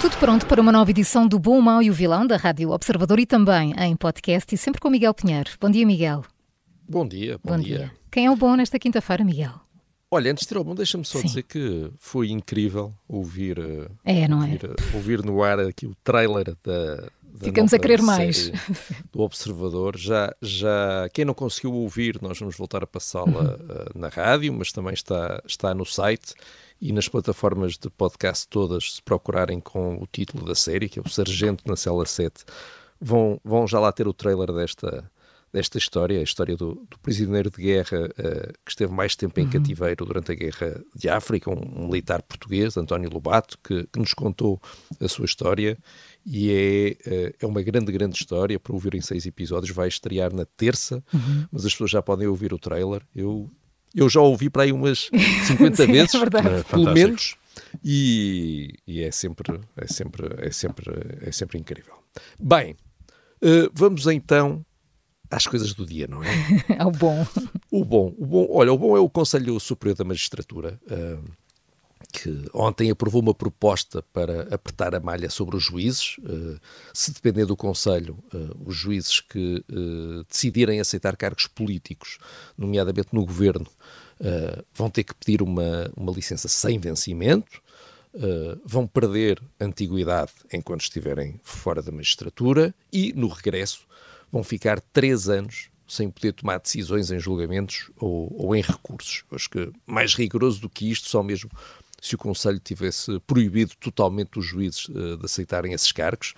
Tudo pronto para uma nova edição do Bom, o Mau e o Vilão da Rádio Observador e também em podcast e sempre com Miguel Pinheiro. Bom dia, Miguel. Bom dia, bom, Bom dia. dia. Quem é o bom nesta quinta-feira, Miguel? Olha, antes de ter o bom, deixa-me só Sim. dizer que foi incrível ouvir, eh, É, não é? ouvir, eh, ouvir no ar aqui o trailer da. da Ficamos a querer mais. Do Observador. Já, já, quem não conseguiu ouvir, nós vamos voltar a passá-la Uhum. eh, na rádio, mas também está, está no site e nas plataformas de podcast todas, se procurarem com o título da série, que é o Sargento na Cela 7, vão, vão já lá ter o trailer desta, desta história, a história do, do prisioneiro de guerra eh, que esteve mais tempo em cativeiro durante a Guerra de África, um, um militar português, António Lobato, que, que nos contou a sua história e é, eh, é uma grande, grande história para ouvir em seis episódios. Vai estrear na terça, mas as pessoas já podem ouvir o trailer. Eu, eu já ouvi para aí umas 50 Sim, é vezes, eh, pelo menos, e, e é sempre, é sempre, é sempre, é sempre incrível. Bem, eh, vamos então às coisas do dia, não é? É o bom. O bom, o bom, olha, o bom é o Conselho Superior da Magistratura, ah, que ontem aprovou uma proposta para apertar a malha sobre os juízes. Ah, se depender do Conselho, ah, os juízes que ah, decidirem aceitar cargos políticos, nomeadamente no governo, vão ter que pedir uma, uma licença sem vencimento. Uh, vão perder antiguidade enquanto estiverem fora da magistratura e, no regresso, vão ficar três anos sem poder tomar decisões em julgamentos ou, ou em recursos. Acho que mais rigoroso do que isto, só mesmo se o Conselho tivesse proibido totalmente os juízes uh, de aceitarem esses cargos.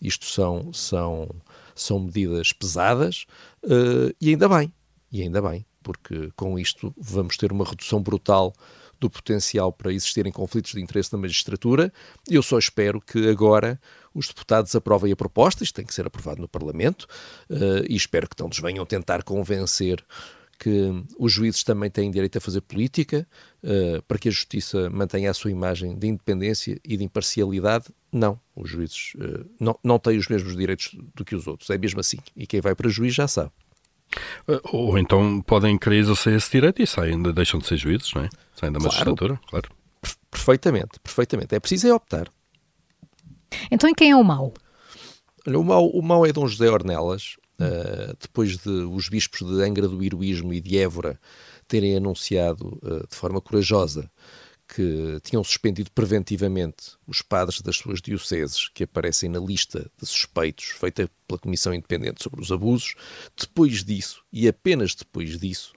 Isto são, são, são medidas pesadas uh, e ainda bem, e ainda bem, porque com isto vamos ter uma redução brutal do potencial para existirem conflitos de interesse na magistratura. Eu só espero que agora os deputados aprovem a proposta, isto tem que ser aprovado no Parlamento, eh, e espero que não nos venham tentar convencer que os juízes também têm direito a fazer política, eh, para que a justiça mantenha a sua imagem de independência e de imparcialidade. Não, os juízes eh, não, não têm os mesmos direitos do que os outros, é mesmo assim. E quem vai para juiz já sabe. Uh, Ou então podem querer exercer esse direito e saem, de- deixam de ser juízes, não é? Saem da Claro. magistratura, claro. Per- Perfeitamente, perfeitamente. É preciso é optar. Então, e quem é o mau? Olha, o mau, o mau é Dom José Ornelas, uh, depois de os bispos de Angra do Heroísmo e de Évora terem anunciado uh, de forma corajosa que tinham suspendido preventivamente os padres das suas dioceses que aparecem na lista de suspeitos feita pela Comissão Independente sobre os Abusos. Depois disso, e apenas depois disso,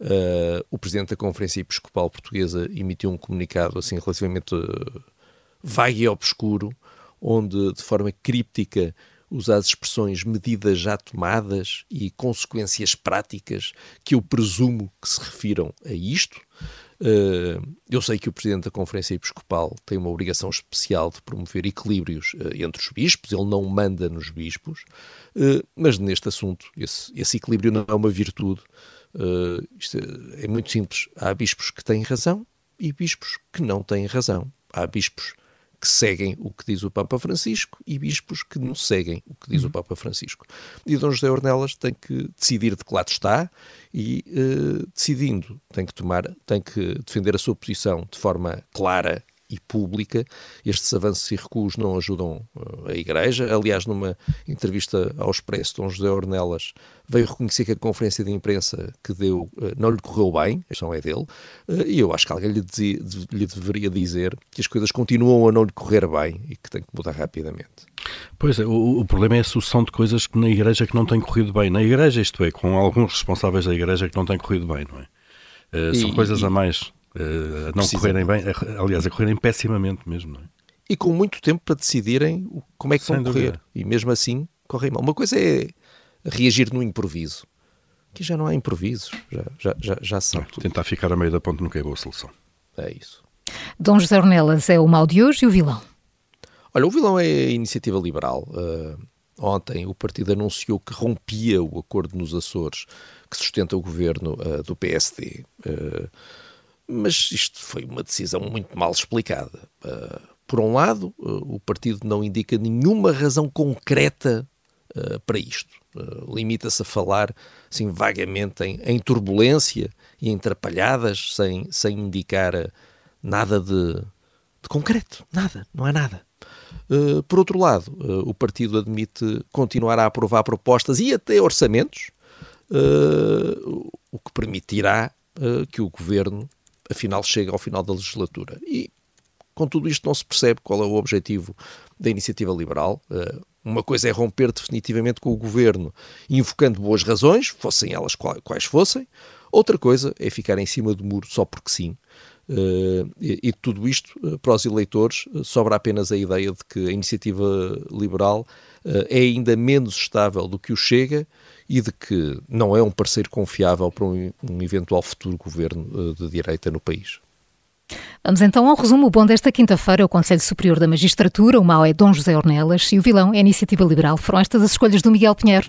uh, o Presidente da Conferência Episcopal Portuguesa emitiu um comunicado assim relativamente vago e obscuro, onde de forma críptica usa as expressões medidas já tomadas e consequências práticas que eu presumo que se refiram a isto. Uh, eu sei que o Presidente da Conferência Episcopal tem uma obrigação especial de promover equilíbrios uh, entre os bispos, ele não manda nos bispos, uh, mas neste assunto esse, esse equilíbrio não é uma virtude. É, é muito simples. Há bispos que têm razão e bispos que não têm razão. Há bispos que seguem o que diz o Papa Francisco e bispos que não seguem o que diz o Papa Francisco. E Dom José Ornelas tem que decidir de que lado está e, eh, decidindo, tem que tomar, tem que defender a sua posição de forma clara e pública. Estes avanços e recuos não ajudam eh, a Igreja. Aliás, numa entrevista ao Expresso, Dom José Ornelas veio reconhecer que a conferência de imprensa que deu eh, não lhe correu bem, a questão é dele, eh, e eu acho que alguém lhe, dizia- lhe deveria dizer que as coisas continuam a não lhe correr bem e que tem que mudar rapidamente. Pois é, o, o problema é a sucessão de coisas que na Igreja que não têm corrido bem. Na Igreja, isto é, com alguns responsáveis da Igreja que não têm corrido bem, não é? Eh, são E- coisas e- a mais. Eh, a não correrem bem, a- aliás, a correrem pessimamente mesmo, não é? E com muito tempo para decidirem como é que Sem vão correr. dúvida. E mesmo assim correm mal. Uma coisa é reagir no improviso. Aqui já não há improvisos, já, já, já, já sabe tudo. Tentar ficar a meio da ponte nunca é boa solução. É isso. Dom José Ornelas é o mal de hoje e o vilão? Olha, o vilão é a iniciativa liberal. Uh, ontem o partido anunciou que rompia o acordo nos Açores que sustenta o governo uh, do PSD. Uh, mas isto foi uma decisão muito mal explicada. por um lado, o partido não indica nenhuma razão concreta para isto. Limita-se a falar assim, vagamente em, em, turbulência e em trapalhadas, sem, sem indicar nada de, de concreto. Nada, não há nada. Por outro lado, o partido admite continuar a aprovar propostas e até orçamentos, o que permitirá que o governo, afinal, chegue ao final da legislatura. E com tudo isto não se percebe qual é o objetivo da iniciativa liberal. Uma coisa é romper definitivamente com o governo, invocando boas razões, fossem elas quais fossem. Outra coisa é ficar em cima do muro só porque sim, e, e tudo isto, uh, para os eleitores, uh, sobra apenas a ideia de que a iniciativa liberal é ainda menos estável do que o Chega e de que não é um parceiro confiável para um, um eventual futuro governo de direita no país. Vamos então ao resumo. Bom desta quinta-feira o Conselho Superior da Magistratura, o mau é Dom José Ornelas e o vilão é a Iniciativa Liberal. Foram estas as escolhas do Miguel Pinheiro.